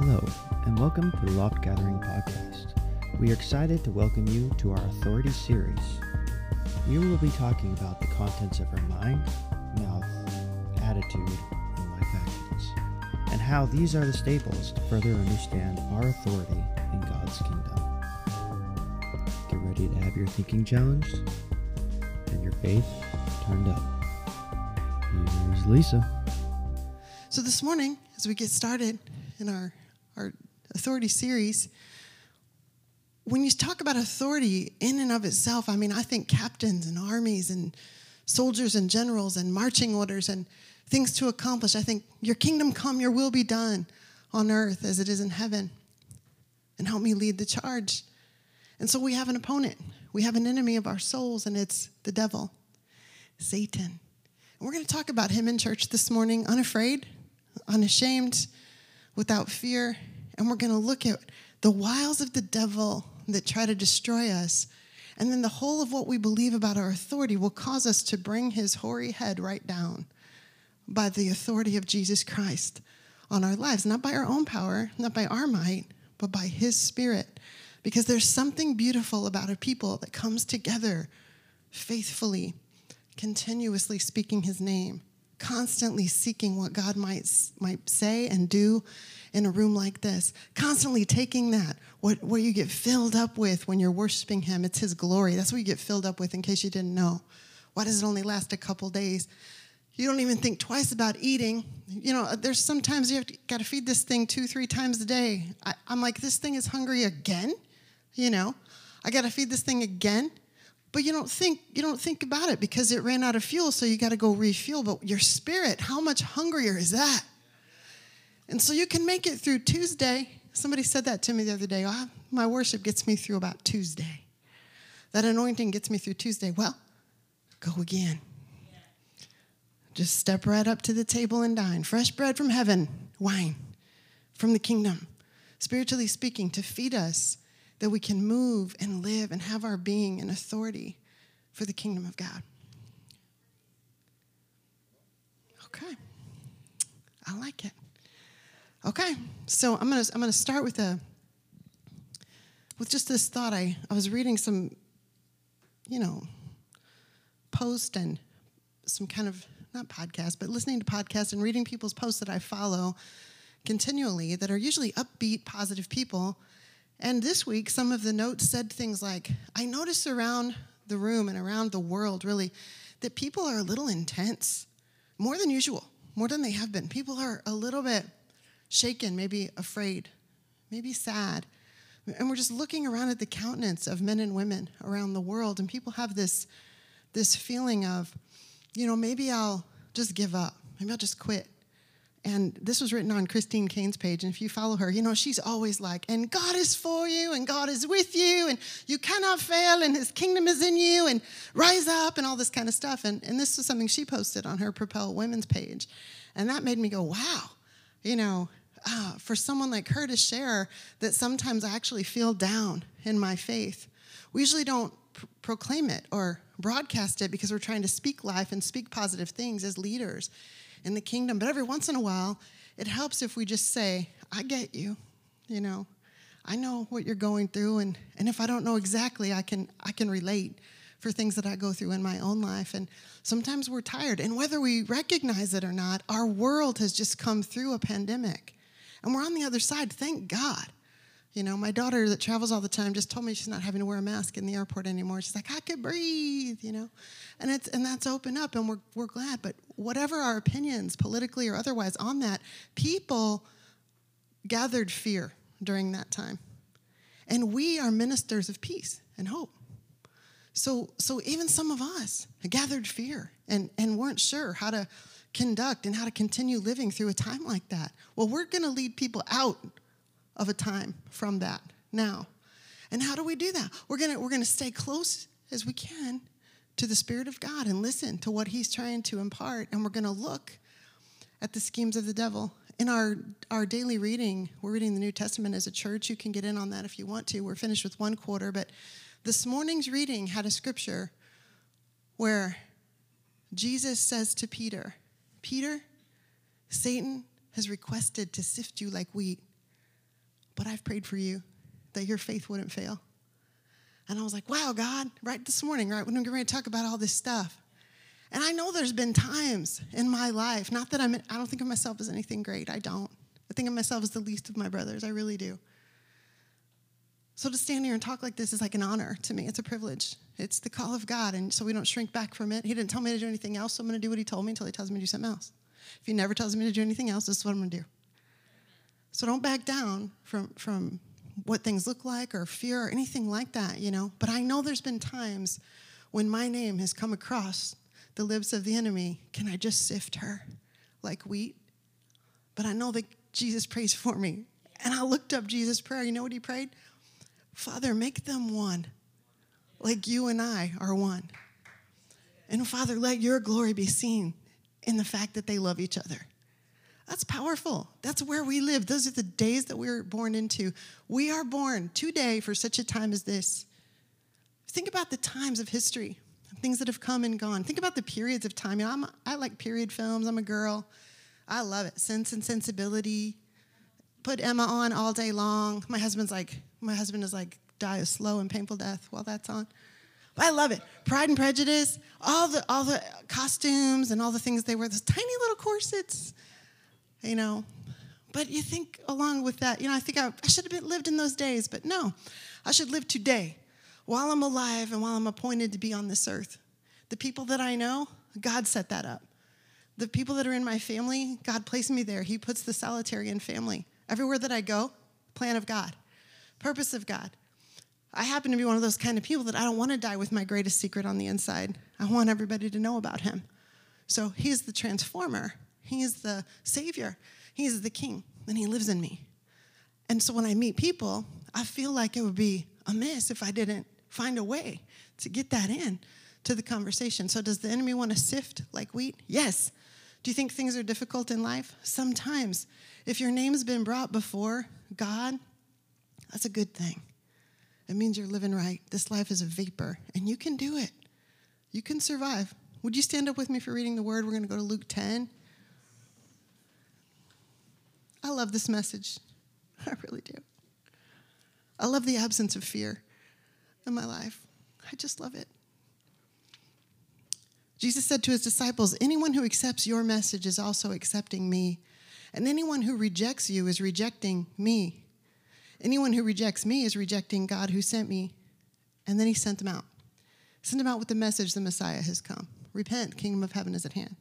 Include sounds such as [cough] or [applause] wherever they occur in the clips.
Hello, and welcome to the Loft Gathering Podcast. We are excited to welcome you to our Authority series. We will be talking about the contents of our mind, mouth, attitude, and life actions, and how these are the staples to further understand our authority in God's kingdom. Get ready to have your thinking challenged and your faith turned up. Here's Lisa. So this morning, as we get started in our, our authority series, when you talk about authority in and of itself, I mean, I think captains and armies and soldiers and generals and marching orders and things to accomplish. I think your kingdom come, your will be done on earth as it is in heaven. And help me lead the charge. And so we have an opponent. We have an enemy of our souls, and it's the devil, Satan. And we're going to talk about him in church this morning, unafraid, unashamed, without fear. And we're going to look at the wiles of the devil that try to destroy us. And then the whole of what we believe about our authority will cause us to bring his hoary head right down by the authority of Jesus Christ on our lives, not by our own power, not by our might, but by his spirit. Because there's something beautiful about a people that comes together faithfully, continuously speaking his name, constantly seeking what God might, might say and do in a room like this, constantly taking that, what, what you get filled up with when you're worshiping Him, it's His glory. That's what you get filled up with, in case you didn't know. Why does it only last a couple days? You don't even think twice about eating. You know, there's sometimes you have to, got to feed this thing two, three times a day. I, I'm like, this thing is hungry again. You know, I got to feed this thing again but you don't think you don't think about it because it ran out of fuel so you got to go refuel but your spirit how much hungrier is that? And so you can make it through tuesday. Somebody said that to me the other day oh, my worship gets me through about tuesday. That anointing gets me through tuesday. Well go again. Just step right up to the table and dine. Fresh bread from heaven wine from the kingdom. Spiritually speaking to feed us that we can move and live and have our being and authority for the kingdom of God. Okay. I like it. Okay. So I'm going to I'm going to start with a with just this thought I I was reading some you know post and some kind of not podcast but listening to podcasts and reading people's posts that I follow continually that are usually upbeat positive people and this week, some of the notes said things like, I notice around the room and around the world, really, that people are a little intense, more than usual, more than they have been. People are a little bit shaken, maybe afraid, maybe sad. And we're just looking around at the countenance of men and women around the world, and people have this, this feeling of, you know, maybe I'll just give up. Maybe I'll just quit. And this was written on Christine Caine's page. And if you follow her, you know, she's always like, and God is for you, and God is with you, and you cannot fail, and his kingdom is in you, and rise up, and all this kind of stuff. And, and this was something she posted on her Propel Women's page. And that made me go, wow, you know, uh, for someone like her to share that sometimes I actually feel down in my faith. We usually don't pr- proclaim it or broadcast it because we're trying to speak life and speak positive things as leaders in the kingdom. But every once in a while, it helps if we just say, I get you, you know. I know what you're going through and, and if I don't know exactly, I can I can relate for things that I go through in my own life. And sometimes we're tired. And whether we recognize it or not, our world has just come through a pandemic. And we're on the other side, thank God. You know, my daughter that travels all the time just told me she's not having to wear a mask in the airport anymore. She's like, I could breathe, you know. And it's and that's open up and we're we're glad. But whatever our opinions, politically or otherwise, on that, people gathered fear during that time. And we are ministers of peace and hope. So so even some of us gathered fear and, and weren't sure how to conduct and how to continue living through a time like that. Well, we're gonna lead people out of a time from that now. And how do we do that? We're going to we're going to stay close as we can to the spirit of God and listen to what he's trying to impart and we're going to look at the schemes of the devil. In our our daily reading, we're reading the New Testament as a church. You can get in on that if you want to. We're finished with one quarter, but this morning's reading had a scripture where Jesus says to Peter, Peter, Satan has requested to sift you like wheat, but I've prayed for you that your faith wouldn't fail. And I was like, wow, God, right this morning, right when I'm ready to talk about all this stuff. And I know there's been times in my life, not that I'm, I don't think of myself as anything great. I don't. I think of myself as the least of my brothers. I really do. So to stand here and talk like this is like an honor to me. It's a privilege. It's the call of God. And so we don't shrink back from it. He didn't tell me to do anything else, so I'm going to do what he told me until he tells me to do something else. If he never tells me to do anything else, this is what I'm going to do. So don't back down from, from what things look like or fear or anything like that, you know. But I know there's been times when my name has come across the lips of the enemy. Can I just sift her like wheat? But I know that Jesus prays for me. And I looked up Jesus' prayer. You know what he prayed? Father, make them one, like you and I are one. And Father, let your glory be seen in the fact that they love each other. That's powerful. That's where we live. Those are the days that we are born into. We are born today for such a time as this. Think about the times of history, things that have come and gone. Think about the periods of time. You know, I'm, I like period films. I'm a girl. I love it. Sense and Sensibility. Put Emma on all day long. My husband's like, my husband is like, die a slow and painful death while that's on. I love it. Pride and Prejudice, all the all the costumes and all the things they wear, those tiny little corsets you know. But you think along with that, you know, I think I, I should have been, lived in those days, but no, I should live today while I'm alive and while I'm appointed to be on this earth. The people that I know, God set that up. The people that are in my family, God placed me there. He puts the solitary in family. Everywhere that I go, plan of God, purpose of God. I happen to be one of those kind of people that I don't want to die with my greatest secret on the inside. I want everybody to know about him. So he's the transformer. He's the Savior, He's the King, and He lives in me. And so when I meet people, I feel like it would be amiss if I didn't find a way to get that in to the conversation. So, does the enemy want to sift like wheat? Yes. Do you think things are difficult in life? Sometimes. If your name's been brought before God, that's a good thing. It means you're living right. This life is a vapor, and you can do it. You can survive. Would you stand up with me for reading the word? We're going to go to Luke 10. I love this message. [laughs] I really do. I love the absence of fear in my life. I just love it. Jesus said to his disciples, Anyone who accepts your message is also accepting me, and anyone who rejects you is rejecting me. Anyone who rejects me is rejecting God who sent me. And then he sent them out. Sent them out with the message the Messiah has come. Repent, kingdom of heaven is at hand.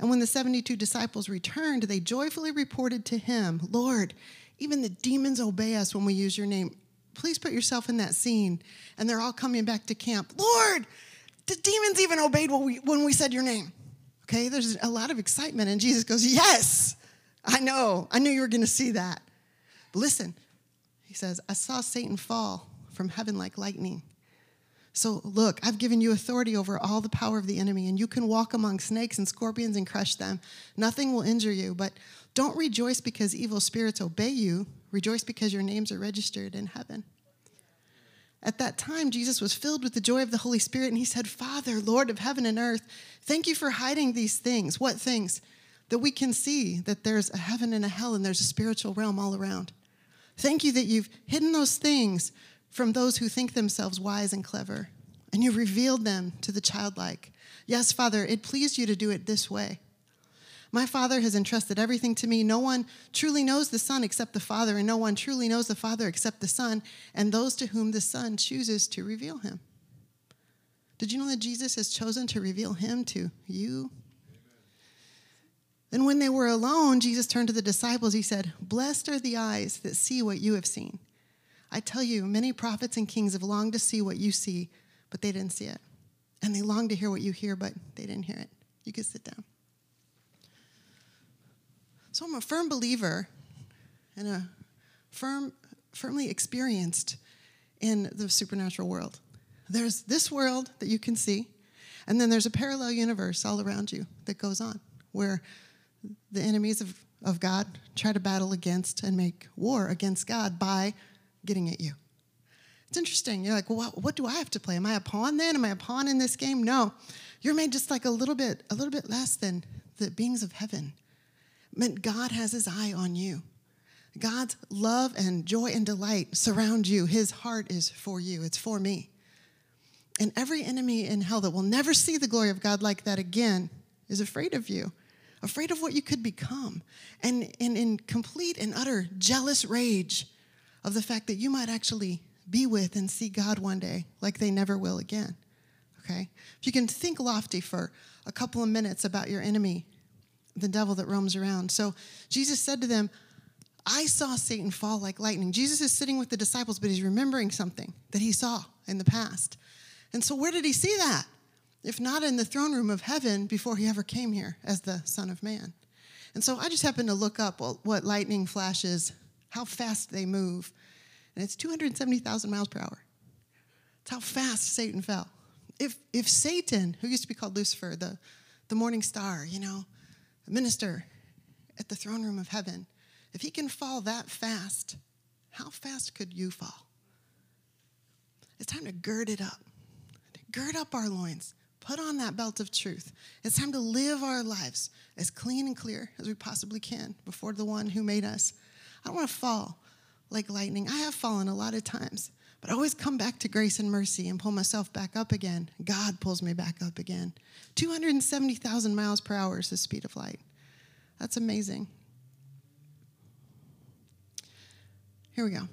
And when the 72 disciples returned, they joyfully reported to him, Lord, even the demons obey us when we use your name. Please put yourself in that scene. And they're all coming back to camp. Lord, the demons even obeyed when we, when we said your name. Okay, there's a lot of excitement. And Jesus goes, Yes, I know. I knew you were going to see that. But listen, he says, I saw Satan fall from heaven like lightning. So, look, I've given you authority over all the power of the enemy, and you can walk among snakes and scorpions and crush them. Nothing will injure you. But don't rejoice because evil spirits obey you. Rejoice because your names are registered in heaven. At that time, Jesus was filled with the joy of the Holy Spirit, and he said, Father, Lord of heaven and earth, thank you for hiding these things. What things? That we can see that there's a heaven and a hell, and there's a spiritual realm all around. Thank you that you've hidden those things from those who think themselves wise and clever, and you revealed them to the childlike. Yes, Father, it pleased you to do it this way. My Father has entrusted everything to me. No one truly knows the Son except the Father, and no one truly knows the Father except the Son, and those to whom the Son chooses to reveal him. Did you know that Jesus has chosen to reveal him to you? Then, when they were alone, Jesus turned to the disciples. He said, Blessed are the eyes that see what you have seen. I tell you, many prophets and kings have longed to see what you see, but they didn't see it. And they longed to hear what you hear, but they didn't hear it. You can sit down. So I'm a firm believer and a firm, firmly experienced in the supernatural world. There's this world that you can see, and then there's a parallel universe all around you that goes on where the enemies of, of God try to battle against and make war against God by getting at you. It's interesting. You're like, well, what, what do I have to play? Am I a pawn then? Am I a pawn in this game? No. You're made just like a little bit, a little bit less than the beings of heaven. meant God has his eye on you. God's love and joy and delight surround you. His heart is for you, it's for me. And every enemy in hell that will never see the glory of God like that again is afraid of you, afraid of what you could become, and, and in complete and utter jealous rage of the fact that you might actually be with and see God one day like they never will again. Okay? If you can think lofty for a couple of minutes about your enemy, the devil that roams around. So Jesus said to them, I saw Satan fall like lightning. Jesus is sitting with the disciples, but he's remembering something that he saw in the past. And so, where did he see that? If not in the throne room of heaven before he ever came here as the Son of Man. And so, I just happened to look up what lightning flashes, how fast they move. And it's 270,000 miles per hour. It's how fast Satan fell. If, if Satan, who used to be called Lucifer, the, the morning star, you know, minister at the throne room of heaven, if he can fall that fast, how fast could you fall? It's time to gird it up. Gird up our loins. Put on that belt of truth. It's time to live our lives as clean and clear as we possibly can before the one who made us. I don't want to fall like lightning. I have fallen a lot of times, but I always come back to grace and mercy and pull myself back up again. God pulls me back up again. 270,000 miles per hour is the speed of light. That's amazing. Here we go.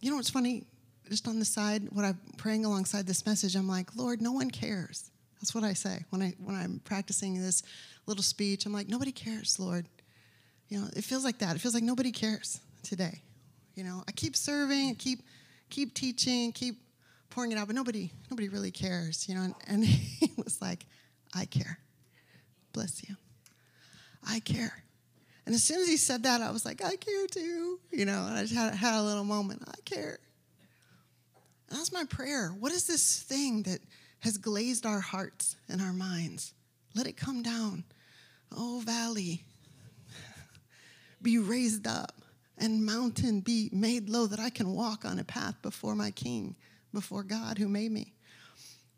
You know what's funny? Just on the side, when I'm praying alongside this message, I'm like, Lord, no one cares. That's what I say when I when I'm practicing this little speech. I'm like, nobody cares, Lord. You know, it feels like that. It feels like nobody cares today. You know, I keep serving, keep keep teaching, keep pouring it out, but nobody nobody really cares. You know, and, and [laughs] he was like, I care. Bless you. I care. And as soon as he said that, I was like, I care too. You know, I just had, had a little moment. I care. And that's my prayer. What is this thing that has glazed our hearts and our minds? Let it come down. Oh, valley, be raised up, and mountain be made low, that I can walk on a path before my King, before God who made me.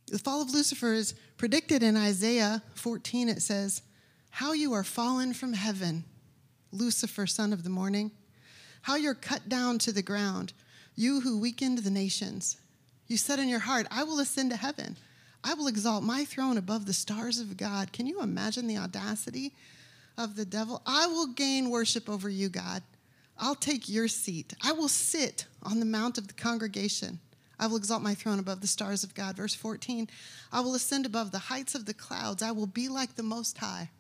The fall of Lucifer is predicted in Isaiah 14. It says, How you are fallen from heaven Lucifer, son of the morning. How you're cut down to the ground, you who weakened the nations. You said in your heart, I will ascend to heaven. I will exalt my throne above the stars of God. Can you imagine the audacity of the devil? I will gain worship over you, God. I'll take your seat. I will sit on the mount of the congregation. I will exalt my throne above the stars of God. Verse 14, I will ascend above the heights of the clouds. I will be like the Most High.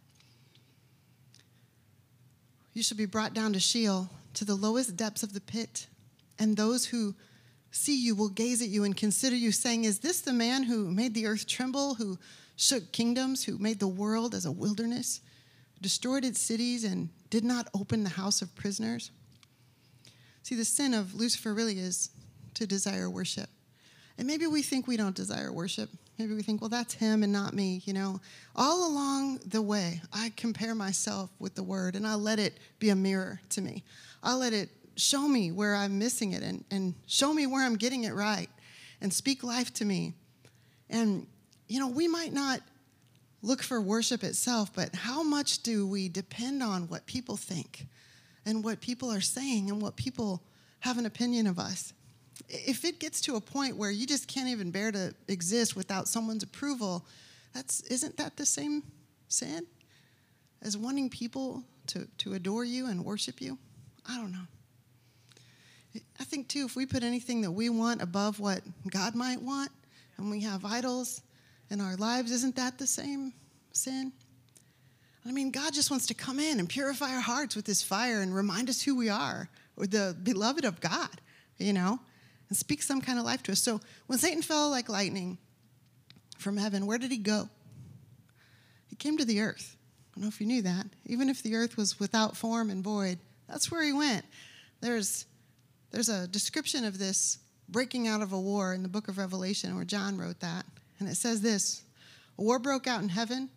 You shall be brought down to Sheol, to the lowest depths of the pit. And those who see you will gaze at you and consider you, saying, Is this the man who made the earth tremble, who shook kingdoms, who made the world as a wilderness, destroyed its cities, and did not open the house of prisoners? See, the sin of Lucifer really is to desire worship. And maybe we think we don't desire worship. Maybe we think, well, that's him and not me, you know. All along the way, I compare myself with the word and I let it be a mirror to me. I let it show me where I'm missing it and, and show me where I'm getting it right and speak life to me. And, you know, we might not look for worship itself, but how much do we depend on what people think and what people are saying and what people have an opinion of us? if it gets to a point where you just can't even bear to exist without someone's approval, that's isn't that the same sin as wanting people to, to adore you and worship you? I don't know. I think too, if we put anything that we want above what God might want, and we have idols in our lives, isn't that the same sin? I mean, God just wants to come in and purify our hearts with His fire and remind us who we are, or the beloved of God, you know? and speak some kind of life to us. So when Satan fell like lightning from heaven, where did he go? He came to the earth. I don't know if you knew that. Even if the earth was without form and void, that's where he went. There's, there's a description of this breaking out of a war in the book of Revelation where John wrote that. And it says this A war broke out in heaven.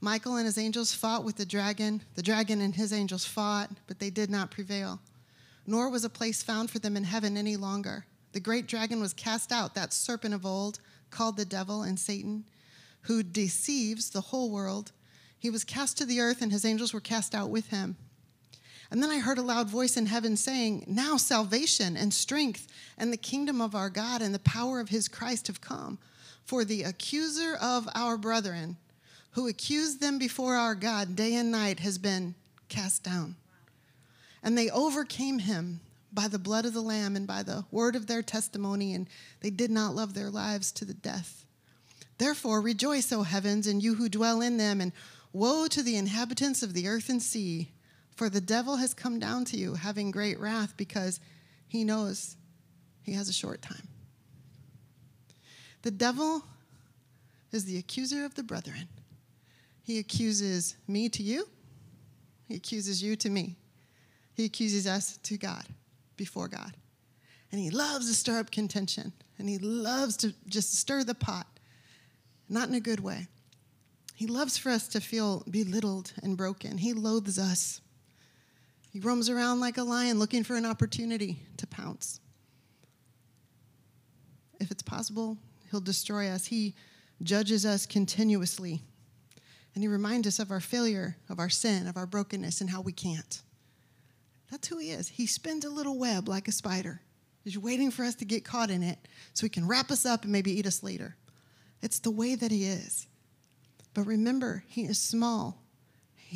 Michael and his angels fought with the dragon. The dragon and his angels fought, but they did not prevail. Nor was a place found for them in heaven any longer. The great dragon was cast out, that serpent of old, called the devil and Satan, who deceives the whole world. He was cast to the earth, and his angels were cast out with him. And then I heard a loud voice in heaven saying, Now salvation and strength and the kingdom of our God and the power of his Christ have come. For the accuser of our brethren, who accused them before our God day and night, has been cast down. And they overcame him by the blood of the Lamb and by the word of their testimony, and they did not love their lives to the death. Therefore, rejoice, O heavens, and you who dwell in them, and woe to the inhabitants of the earth and sea, for the devil has come down to you, having great wrath, because he knows he has a short time. The devil is the accuser of the brethren. He accuses me to you, he accuses you to me, he accuses us to God before God. And he loves to stir up contention, and he loves to just stir the pot, not in a good way. He loves for us to feel belittled and broken. He loathes us. He roams around like a lion looking for an opportunity to pounce. If it's possible, he'll destroy us. He judges us continuously. And he reminds us of our failure, of our sin, of our brokenness, and how we can't. That's who he is. He spins a little web like a spider. He's waiting for us to get caught in it so he can wrap us up and maybe eat us later. It's the way that he is. But remember, he is small.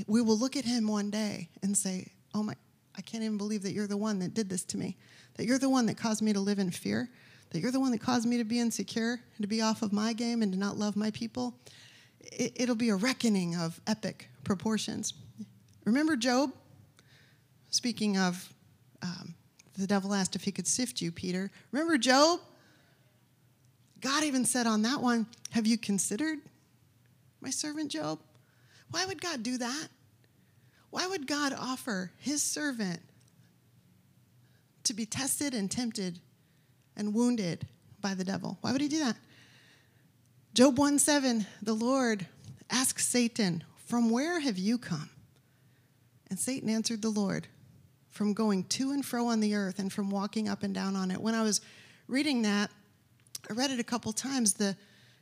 We will look at him one day and say, Oh my, I can't even believe that you're the one that did this to me, that you're the one that caused me to live in fear, that you're the one that caused me to be insecure and to be off of my game and to not love my people. It, will be a reckoning of epic proportions. Remember Job? Speaking of, um, the devil asked if he could sift you, Peter. Remember Job? God even said on that one, Have you considered my servant Job? Why would God do that? Why would God offer his servant to be tested and tempted and wounded by the devil? Why would he do that? Job 1 7, the Lord asked Satan, From where have you come? And Satan answered the Lord, from going to and fro on the earth and from walking up and down on it. When I was reading that, I read it a couple times. The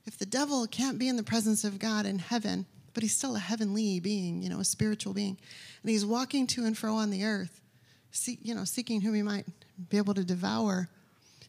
if the devil can't be in the presence of God in heaven, but he's still a heavenly being, you know, a spiritual being, and he's walking to and fro on the earth, see, you know, seeking whom he might be able to devour.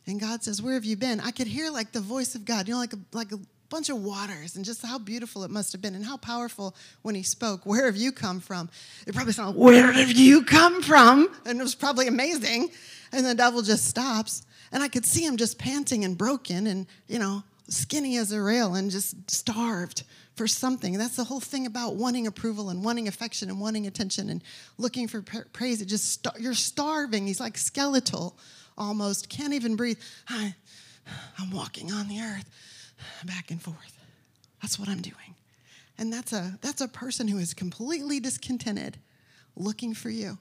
And God says, "Where have you been?" I could hear like the voice of God, you know, like a, like a bunch of waters and just how beautiful it must have been and how powerful when he spoke where have you come from? It probably sounded like where have you come from? And it was probably amazing. And the devil just stops. And i could see him just panting and broken and you know skinny as a rail and just starved for something. That's the whole thing about wanting approval and wanting affection and wanting attention and looking for praise. It just you're starving. He's like skeletal almost can't even breathe I, i'm walking on the earth back and forth. That's what I'm doing. And that's a, that's a person who is completely discontented, looking for you.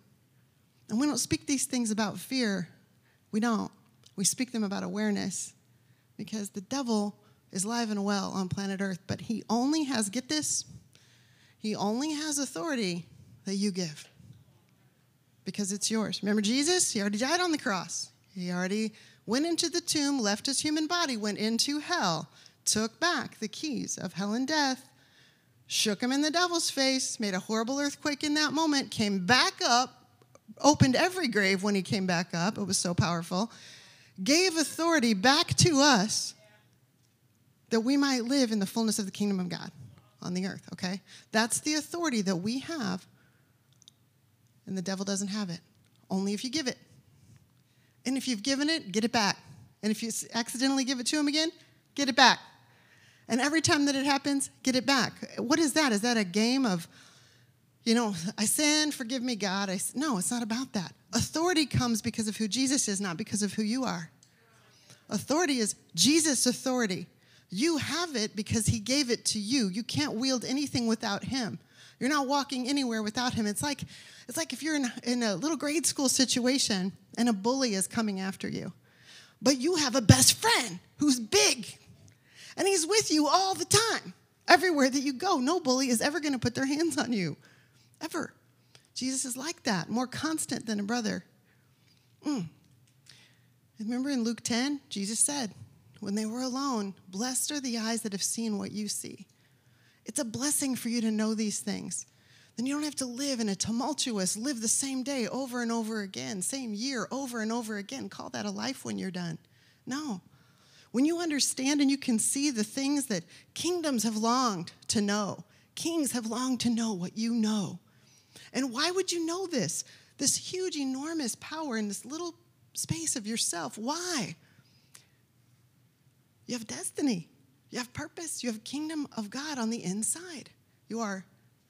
And we don't speak these things about fear. We don't. We speak them about awareness because the devil is live and well on planet Earth, but he only has, get this, he only has authority that you give because it's yours. Remember Jesus? He already died on the cross. He already went into the tomb, left his human body, went into hell, took back the keys of hell and death, shook him in the devil's face, made a horrible earthquake in that moment, came back up, opened every grave when he came back up. It was so powerful. Gave authority back to us that we might live in the fullness of the kingdom of God on the earth, okay? That's the authority that we have, and the devil doesn't have it. Only if you give it. And if you've given it, get it back. And if you accidentally give it to him again, get it back. And every time that it happens, get it back. What is that? Is that a game of, you know, I sin, forgive me, God? I, no, it's not about that. Authority comes because of who Jesus is, not because of who you are. Authority is Jesus' authority. You have it because he gave it to you. You can't wield anything without him. You're not walking anywhere without him. It's like, it's like if you're in, in a little grade school situation and a bully is coming after you, but you have a best friend who's big, and he's with you all the time, everywhere that you go. No bully is ever going to put their hands on you, ever. Jesus is like that, more constant than a brother. Mm. Remember in Luke 10, Jesus said, when they were alone, blessed are the eyes that have seen what you see. It's a blessing for you to know these things. then you don't have to live in a tumultuous, live the same day over and over again, same year over and over again. Call that a life when you're done. No. When you understand and you can see the things that kingdoms have longed to know, kings have longed to know what you know. And why would you know this? This huge, enormous power in this little space of yourself. Why? You have destiny, you have purpose, you have kingdom of God on the inside. You are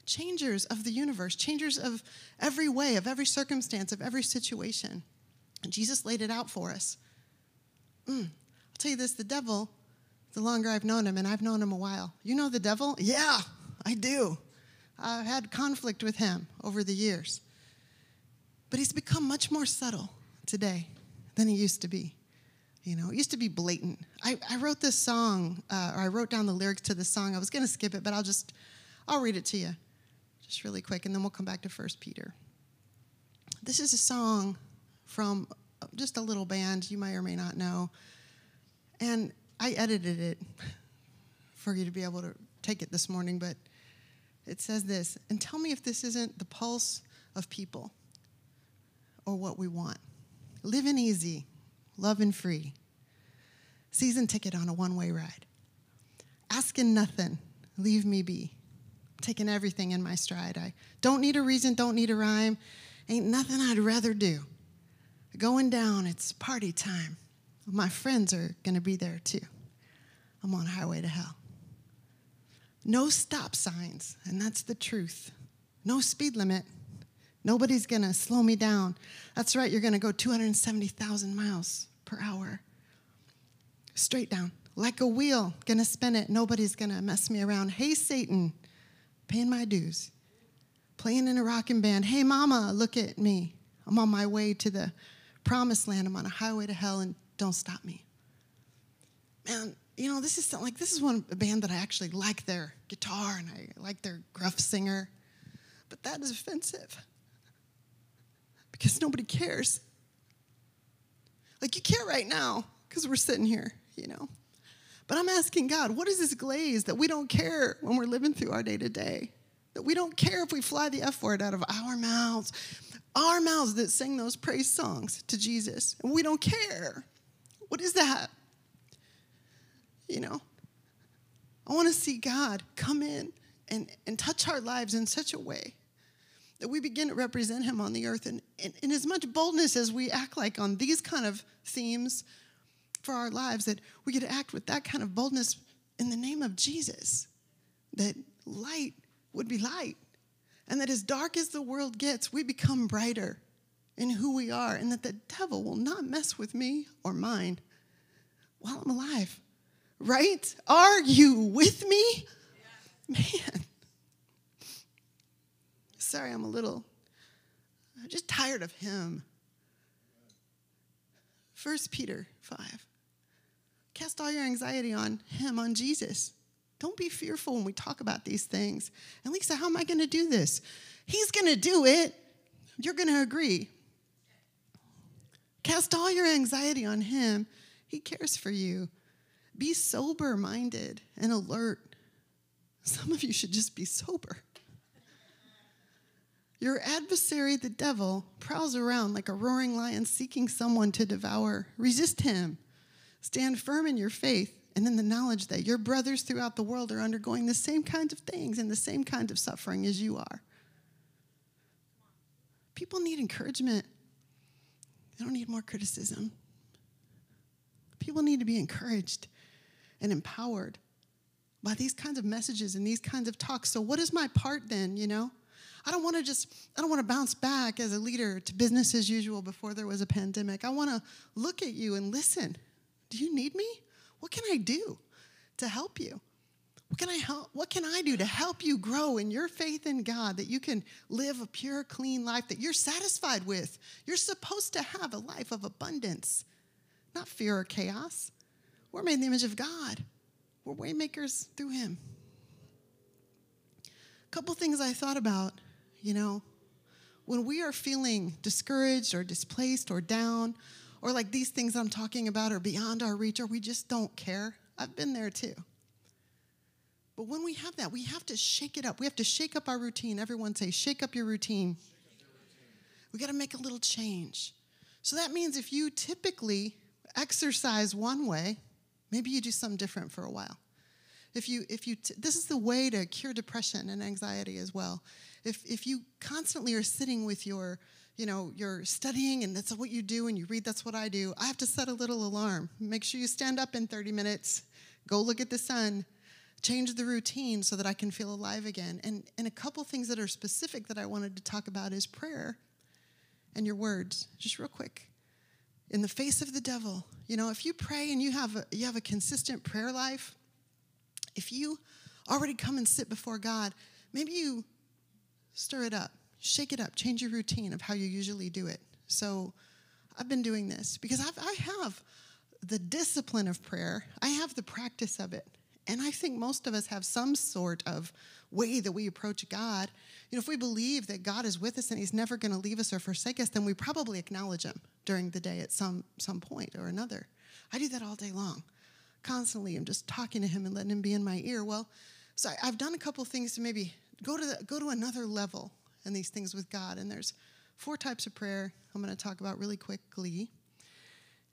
changers of the universe, changers of every way, of every circumstance, of every situation. And Jesus laid it out for us. Mm. I'll tell you this the devil, the longer I've known him, and I've known him a while, you know the devil? Yeah, I do. I've had conflict with him over the years. But he's become much more subtle today than he used to be. You know, it used to be blatant. I, I wrote this song, uh, or I wrote down the lyrics to this song. I was going to skip it, but I'll just, I'll read it to you just really quick, and then we'll come back to First Peter. This is a song from just a little band you may or may not know, and I edited it [laughs] for you to be able to take it this morning, but it says this, and tell me if this isn't the pulse of people or what we want. Living easy, loving free, season ticket on a one way ride. Asking nothing, leave me be. Taking everything in my stride. I don't need a reason, don't need a rhyme. Ain't nothing I'd rather do. Going down, it's party time. My friends are gonna be there too. I'm on highway to hell. No stop signs, and that's the truth. No speed limit. Nobody's gonna slow me down. That's right, you're gonna go 270,000 miles per hour. Straight down, like a wheel, gonna spin it. Nobody's gonna mess me around. Hey, Satan, paying my dues. Playing in a rocking band. Hey, mama, look at me. I'm on my way to the promised land. I'm on a highway to hell, and don't stop me. Man, you know, this is like this is one band that I actually like their guitar and I like their gruff singer, but that is offensive because nobody cares. Like you care right now because we're sitting here, you know. But I'm asking God, what is this glaze that we don't care when we're living through our day to day? That we don't care if we fly the F word out of our mouths, our mouths that sing those praise songs to Jesus, and we don't care. What is that? You know, I want to see God come in and, and touch our lives in such a way that we begin to represent Him on the earth. And in as much boldness as we act like on these kind of themes for our lives, that we get to act with that kind of boldness in the name of Jesus, that light would be light. And that as dark as the world gets, we become brighter in who we are, and that the devil will not mess with me or mine while I'm alive. Right? Are you with me? Man. Sorry, I'm a little, I'm just tired of him. First Peter 5. Cast all your anxiety on him, on Jesus. Don't be fearful when we talk about these things. And Lisa, how am I going to do this? He's going to do it. You're going to agree. Cast all your anxiety on him. He cares for you. Be sober minded and alert. Some of you should just be sober. Your adversary, the devil, prowls around like a roaring lion seeking someone to devour. Resist him. Stand firm in your faith and in the knowledge that your brothers throughout the world are undergoing the same kinds of things and the same kind of suffering as you are. People need encouragement, they don't need more criticism. People need to be encouraged and empowered by these kinds of messages and these kinds of talks. So, what is my part then, you know? I don't want to just, I don't want to bounce back as a leader to business as usual before there was a pandemic. I want to look at you and listen. Do you need me? What can I do to help you? What can I help? What can I do to help you grow in your faith in God that you can live a pure, clean life that you're satisfied with? You're supposed to have a life of abundance, not fear or chaos. We're made in the image of God. We're waymakers through Him. A couple things I thought about, you know, when we are feeling discouraged or displaced or down, or like these things I'm talking about are beyond our reach, or we just don't care. I've been there too. But when we have that, we have to shake it up. We have to shake up our routine. Everyone say, shake up your routine. We got to make a little change. So that means if you typically exercise one way, maybe you do something different for a while. If you, if you, t- this is the way to cure depression and anxiety as well. If, if you constantly are sitting with your, you know, you're studying and that's what you do and you read, that's what I do, I have to set a little alarm. Make sure you stand up in 30 minutes, go look at the sun, change the routine so that I can feel alive again. And, and a couple things that are specific that I wanted to talk about is prayer and your words, just real quick. In the face of the devil, you know, if you pray and you have a, you have a consistent prayer life, if you already come and sit before God, maybe you stir it up, shake it up, change your routine of how you usually do it. So I've been doing this because I've, I have the discipline of prayer, I have the practice of it. And I think most of us have some sort of way that we approach God. You know, if we believe that God is with us and He's never going to leave us or forsake us, then we probably acknowledge Him during the day at some some point or another. I do that all day long, constantly. I'm just talking to Him and letting Him be in my ear. Well, so I, have done a couple things to maybe go to the, go to another level in these things with God. And there's four types of prayer I'm going to talk about really quickly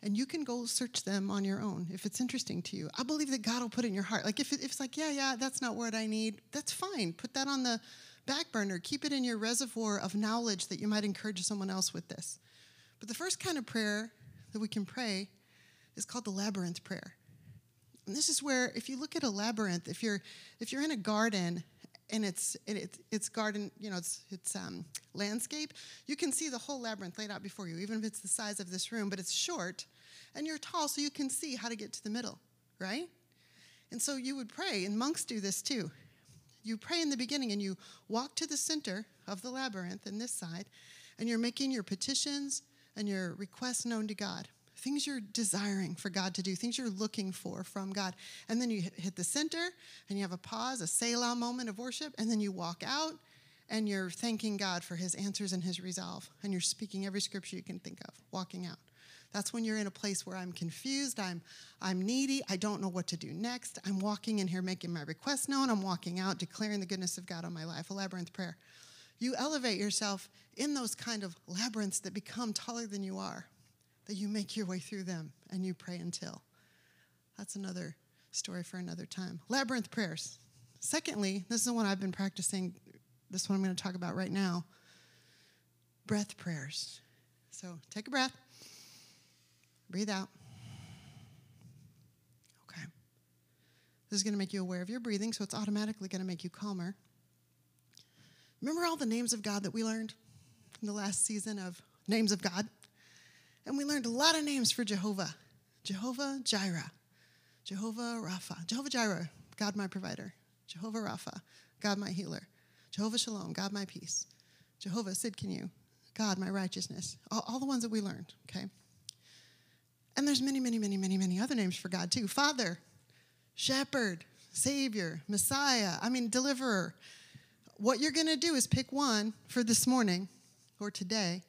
and you can go search them on your own if it's interesting to you. I believe that God will put it in your heart. Like if, it, if it's like, yeah, yeah, that's not what I need, that's fine. Put that on the back burner. Keep it in your reservoir of knowledge that you might encourage someone else with this. But the first kind of prayer that we can pray is called the labyrinth prayer. And this is where, if you look at a labyrinth, if you're if you're in a garden and it's it's, it's garden, you know, it's it's um, landscape, you can see the whole labyrinth laid out before you, even if it's the size of this room. But it's short, and you're tall, so you can see how to get to the middle, right? And so you would pray, and monks do this too. You pray in the beginning, and you walk to the center of the labyrinth in this side, and you're making your petitions and your requests known to God things you're desiring for God to do, things you're looking for from God. And then you hit the center and you have a pause, a Selah moment of worship, and then you walk out and you're thanking God for his answers and his resolve. And you're speaking every scripture you can think of, walking out. That's when you're in a place where I'm confused, I'm, I'm needy, I don't know what to do next. I'm walking in here making my request known, I'm walking out declaring the goodness of God on my life, a labyrinth prayer. You elevate yourself in those kind of labyrinths that become taller than you are, that you make your way through them and you pray until. That's another story for another time. Labyrinth prayers. Secondly, this is the one I've been practicing, this one I'm going to talk about right now breath prayers. So take a breath. Breathe out. Okay. This is going to make you aware of your breathing, so it's automatically going to make you calmer. Remember all the names of God that we learned in the last season of Names of God? And we learned a lot of names for Jehovah Jehovah Jireh, Jehovah Rapha, Jehovah Jireh, God my provider, Jehovah Rapha, God my healer, Jehovah Shalom, God my peace, Jehovah Tsidkenu? God my righteousness. All, all the ones that we learned, okay? And there's many, many, many, many, many other names for God too. Father, Shepherd, Savior, Messiah, I mean, Deliverer. What you're going to do is pick one for this morning or today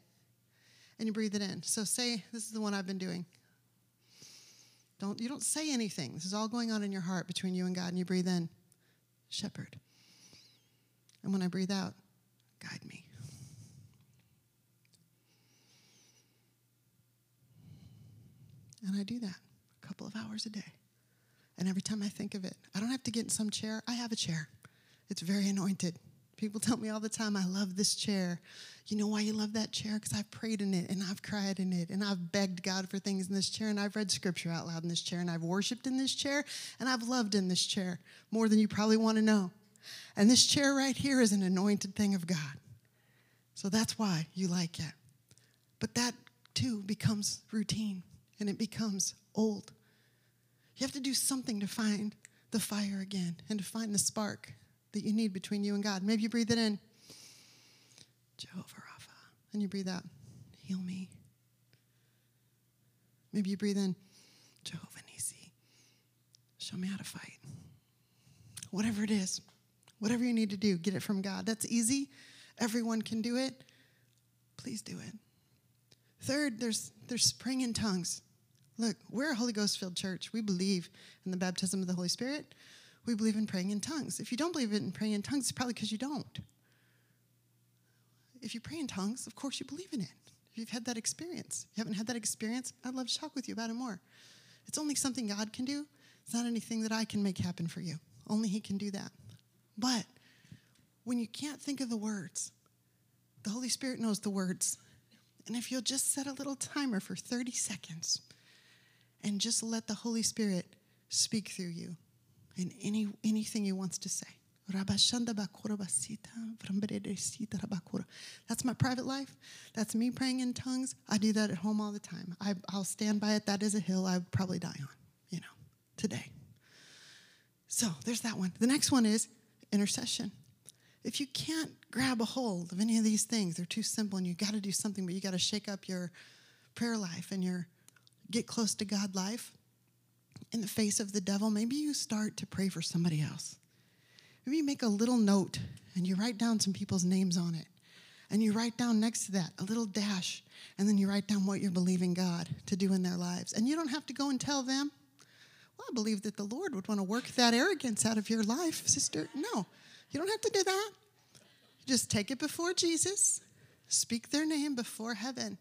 and you breathe it in. So say, this is the one I've been doing. Don't, you don't say anything. This is all going on in your heart between you and God, and you breathe in, Shepherd. And when I breathe out, guide me. And I do that a couple of hours a day. And every time I think of it, I don't have to get in some chair. I have a chair. It's very anointed. People tell me all the time, I love this chair. You know why you love that chair? Because I've prayed in it and I've cried in it and I've begged God for things in this chair and I've read scripture out loud in this chair and I've worshiped in this chair and I've loved in this chair more than you probably want to know. And this chair right here is an anointed thing of God. So that's why you like it. But that too becomes routine and it becomes old. You have to do something to find the fire again and to find the spark that you need between you and God. Maybe you breathe it in, Jehovah Rapha, and you breathe out, heal me. Maybe you breathe in, Jehovah Nisi, show me how to fight. Whatever it is, whatever you need to do, get it from God. That's easy. Everyone can do it. Please do it. Third, there's there's praying in tongues. Look, we're a Holy Ghost filled church. We believe in the baptism of the Holy Spirit. we believe in praying in tongues. If you don't believe in praying in tongues, it's probably because you don't. If you pray in tongues, of course you believe in it. If you've had that experience, if you haven't had that experience, I'd love to talk with you about it more. It's only something God can do. It's not anything that I can make happen for you. Only He can do that. But when you can't think of the words, the Holy Spirit knows the words. And if you'll just set a little timer for 30 seconds and just let the Holy Spirit speak through you in any anything He wants to say. That's my private life. That's me praying in tongues. I do that at home all the time. I, will stand by it. That is a hill I would probably die on, you know, today. So there's that one. The next one is intercession. If you can't grab a hold of any of these things, they're too simple and you got to do something, but you got to shake up your prayer life and your get close to God life in the face of the devil, maybe you start to pray for somebody else. Maybe you make a little note and you write down some people's names on it. And you write down next to that a little dash, and then you write down what you're believing God to do in their lives. And you don't have to go and tell them, well, I believe that the Lord would want to work that arrogance out of your life, sister. No, you don't have to do that. Just take it before Jesus, speak their name before heaven,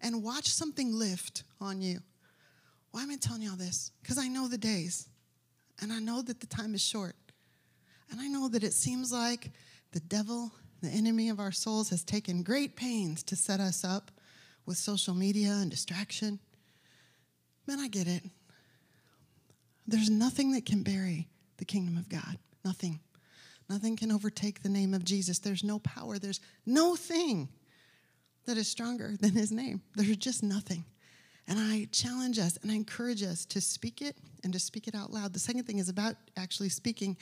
and watch something lift on you. Why am I telling you all this? Because I know the days, and I know that the time is short. And I know that it seems like the devil, the enemy of our souls, has taken great pains to set us up with social media and distraction. Man, I get it. There's nothing that can bury the kingdom of God. Nothing. Nothing can overtake the name of Jesus. There's no power. There's no thing that is stronger than his name. There's just nothing. And I challenge us and I encourage us to speak it and to speak it out loud. The second thing is about actually speaking.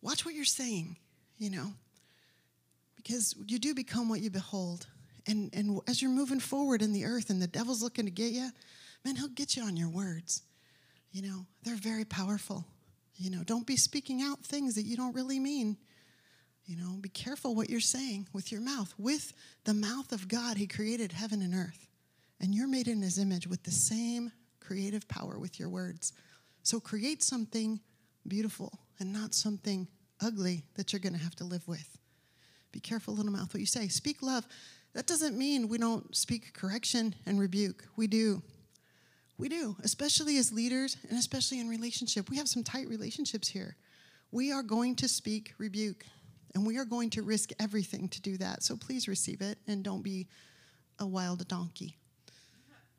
Watch what you're saying, you know, because you do become what you behold. And, and as you're moving forward in the earth and the devil's looking to get you, man, he'll get you on your words. You know, they're very powerful. You know, don't be speaking out things that you don't really mean. You know, be careful what you're saying with your mouth. With the mouth of God, He created heaven and earth. And you're made in His image with the same creative power with your words. So create something beautiful and not something ugly that you're going to have to live with. Be careful, little mouth, what you say. Speak love. That doesn't mean we don't speak correction and rebuke. We do. We do, especially as leaders and especially in relationship. We have some tight relationships here. We are going to speak rebuke and we are going to risk everything to do that. So please receive it and don't be a wild donkey.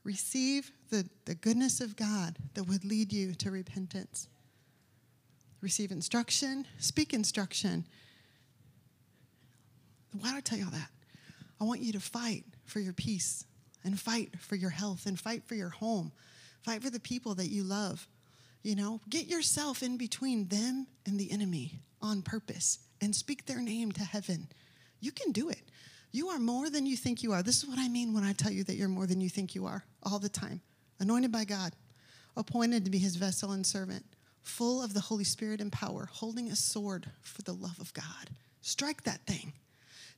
Receive the, the goodness of God that would lead you to repentance. Receive instruction, speak instruction. Why do I tell you all that? I want you to fight for your peace and fight for your health and fight for your home. Fight for the people that you love. You know, get yourself in between them and the enemy on purpose and speak their name to heaven. You can do it. You are more than you think you are. This is what I mean when I tell you that you're more than you think you are all the time. Anointed by God, appointed to be his vessel and servant, full of the Holy Spirit and power, holding a sword for the love of God. Strike that thing.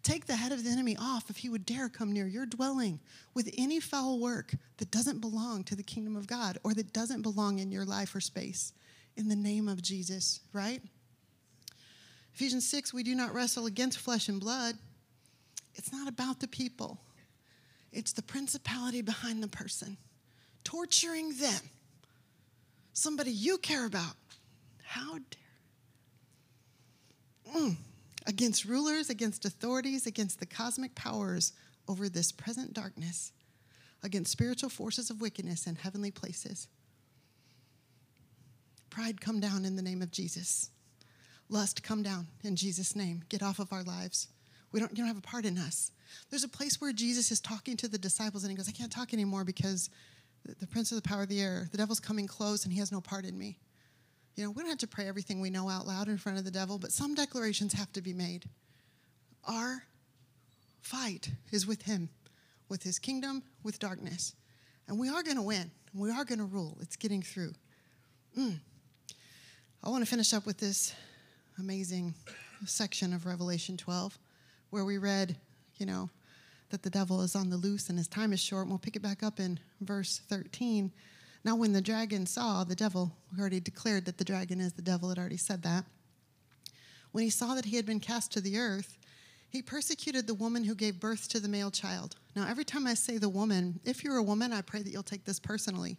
Take the head of the enemy off if he would dare come near your dwelling with any foul work that doesn't belong to the kingdom of God or that doesn't belong in your life or space. In the name of Jesus, right? Ephesians 6, we do not wrestle against flesh and blood. It's not about the people, it's the principality behind the person, torturing them. Somebody you care about. How dare. Mm against rulers, against authorities, against the cosmic powers over this present darkness, against spiritual forces of wickedness in heavenly places. Pride, come down in the name of Jesus. Lust, come down in Jesus' name. Get off of our lives. We don't, you don't have a part in us. There's a place where Jesus is talking to the disciples and he goes, I can't talk anymore because the, the prince of the power of the air, the devil's coming close and he has no part in me. You know, we don't have to pray everything we know out loud in front of the devil, but some declarations have to be made. Our fight is with him, with his kingdom, with darkness. And we are going to win. We are going to rule. It's getting through. Mm. I want to finish up with this amazing section of Revelation 12 where we read, you know, that the devil is on the loose and his time is short. And we'll pick it back up in verse 13. Now, when the dragon saw the devil, we already declared that the dragon is the devil, had already said that. When he saw that he had been cast to the earth, he persecuted the woman who gave birth to the male child. Now, every time I say the woman, if you're a woman, I pray that you'll take this personally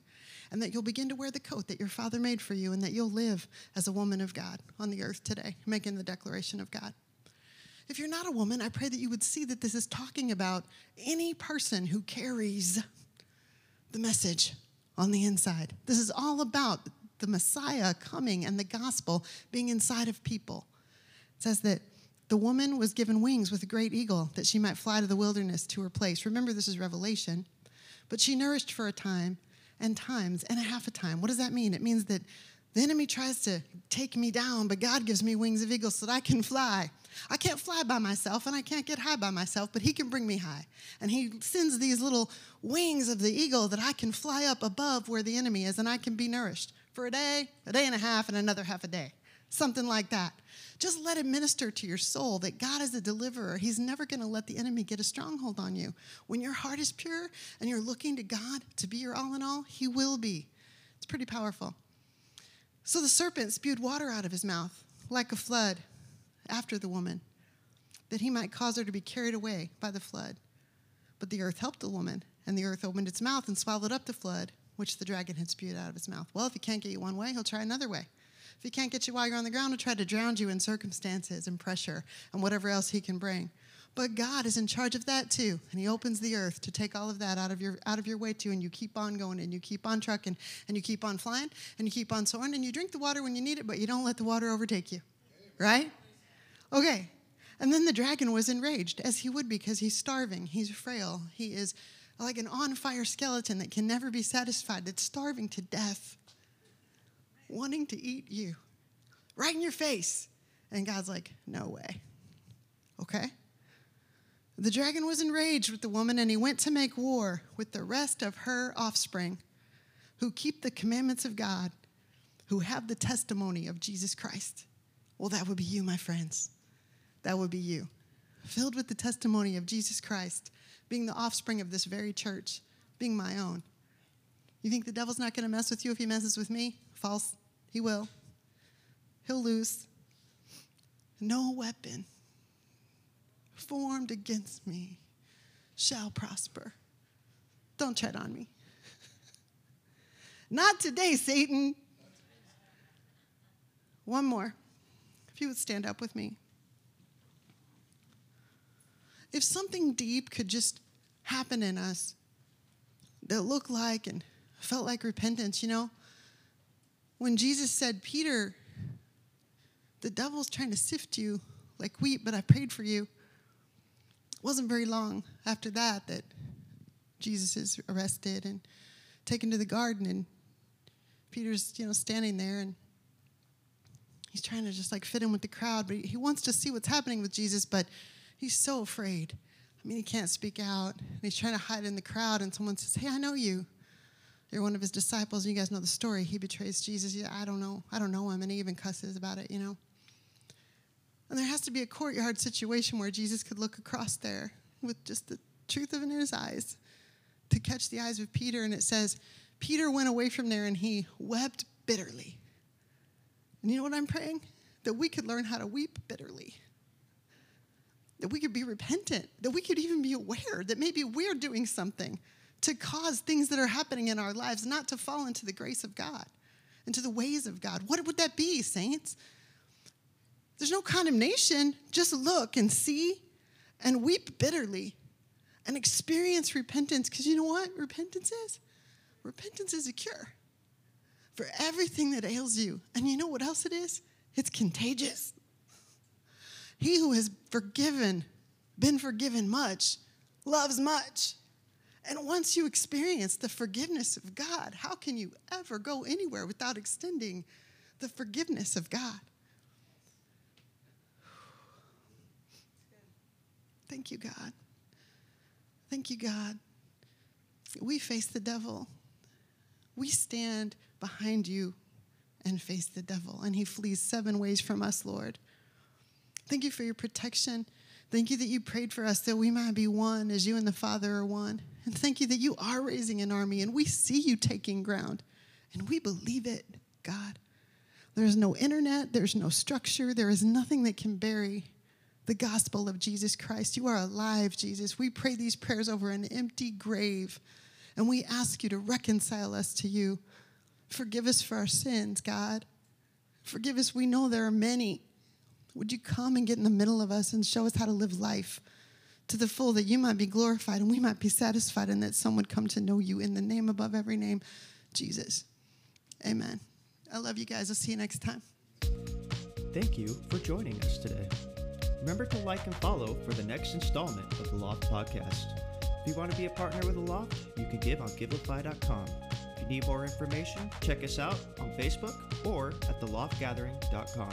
and that you'll begin to wear the coat that your father made for you and that you'll live as a woman of God on the earth today, making the declaration of God. If you're not a woman, I pray that you would see that this is talking about any person who carries the message on the inside. This is all about the Messiah coming and the gospel being inside of people. It says that the woman was given wings with a great eagle that she might fly to the wilderness to her place. Remember, this is Revelation. But she nourished for a time and times and a half a time. What does that mean? It means that the enemy tries to take me down, but God gives me wings of eagles so that I can fly. I can't fly by myself and I can't get high by myself, but He can bring me high. And He sends these little wings of the eagle that I can fly up above where the enemy is and I can be nourished for a day, a day and a half, and another half a day. Something like that. Just let it minister to your soul that God is a deliverer. He's never going to let the enemy get a stronghold on you. When your heart is pure and you're looking to God to be your all in all, He will be. It's pretty powerful. So the serpent spewed water out of his mouth like a flood after the woman, that he might cause her to be carried away by the flood. But the earth helped the woman, and the earth opened its mouth and swallowed up the flood, which the dragon had spewed out of his mouth. Well, if he can't get you one way, he'll try another way. If he can't get you while you're on the ground, he'll try to drown you in circumstances and pressure and whatever else he can bring. But God is in charge of that too, and He opens the earth to take all of that out of your out of your way too, and you keep on going, and you keep on trucking, and you keep on flying, and you keep on soaring, and you drink the water when you need it, but you don't let the water overtake you, right? Okay. And then the dragon was enraged, as he would be, because he's starving, he's frail, he is like an on fire skeleton that can never be satisfied, that's starving to death, wanting to eat you right in your face. And God's like, no way. Okay? The dragon was enraged with the woman, and he went to make war with the rest of her offspring who keep the commandments of God, who have the testimony of Jesus Christ. Well, that would be you, my friends that would be you. Filled with the testimony of Jesus Christ, being the offspring of this very church, being my own. You think the devil's not going to mess with you if he messes with me? False. He will. He'll lose. No weapon formed against me shall prosper. Don't tread on me. [laughs] Not today, Satan. One more. If you would stand up with me if something deep could just happen in us that looked like and felt like repentance, you know, when Jesus said, Peter, the devil's trying to sift you like wheat, but I prayed for you. It wasn't very long after that that Jesus is arrested and taken to the garden, and Peter's, you know, standing there and he's trying to just like fit in with the crowd, but he wants to see what's happening with Jesus, but He's so afraid. I mean, he can't speak out. And he's trying to hide in the crowd, and someone says, Hey, I know you. You're one of his disciples, and you guys know the story. He betrays Jesus. Yeah, I don't know. I don't know him. And he even cusses about it, you know. And there has to be a courtyard situation where Jesus could look across there with just the truth of in his eyes to catch the eyes of Peter. And it says, Peter went away from there and he wept bitterly. And you know what I'm praying? That we could learn how to weep bitterly that we could be repentant, that we could even be aware that maybe we're doing something to cause things that are happening in our lives not to fall into the grace of God, into the ways of God. What would that be, saints? There's no condemnation. Just look and see and weep bitterly and experience repentance because you know what repentance is? Repentance is a cure for everything that ails you. And you know what else it is? It's contagious. He who has forgiven, been forgiven much, loves much. And once you experience the forgiveness of God, how can you ever go anywhere without extending the forgiveness of God? Thank you, God. Thank you, God. We face the devil. We stand behind you and face the devil, and he flees seven ways from us, Lord. Thank you for your protection. Thank you that you prayed for us that we might be one as you and the Father are one. And thank you that you are raising an army and we see you taking ground. And we believe it, God. There's no internet, there's no structure, there is nothing that can bury the gospel of Jesus Christ. You are alive, Jesus. We pray these prayers over an empty grave, and we ask you to reconcile us to you. Forgive us for our sins, God. Forgive us. We know there are many. Would you come and get in the middle of us and show us how to live life to the full that you might be glorified and we might be satisfied and that some would come to know you in the name above every name, Jesus. Amen. I love you guys. I'll see you next time. Thank you for joining us today. Remember to like and follow for the next installment of the Loft Podcast. If you want to be a partner with the Loft, you can give on givelify.com. If you need more information, check us out on Facebook or at theloftgathering.com.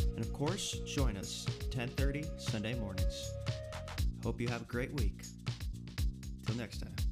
And of course, join us 10:30 Sunday mornings. Hope you have a great week. Till next time.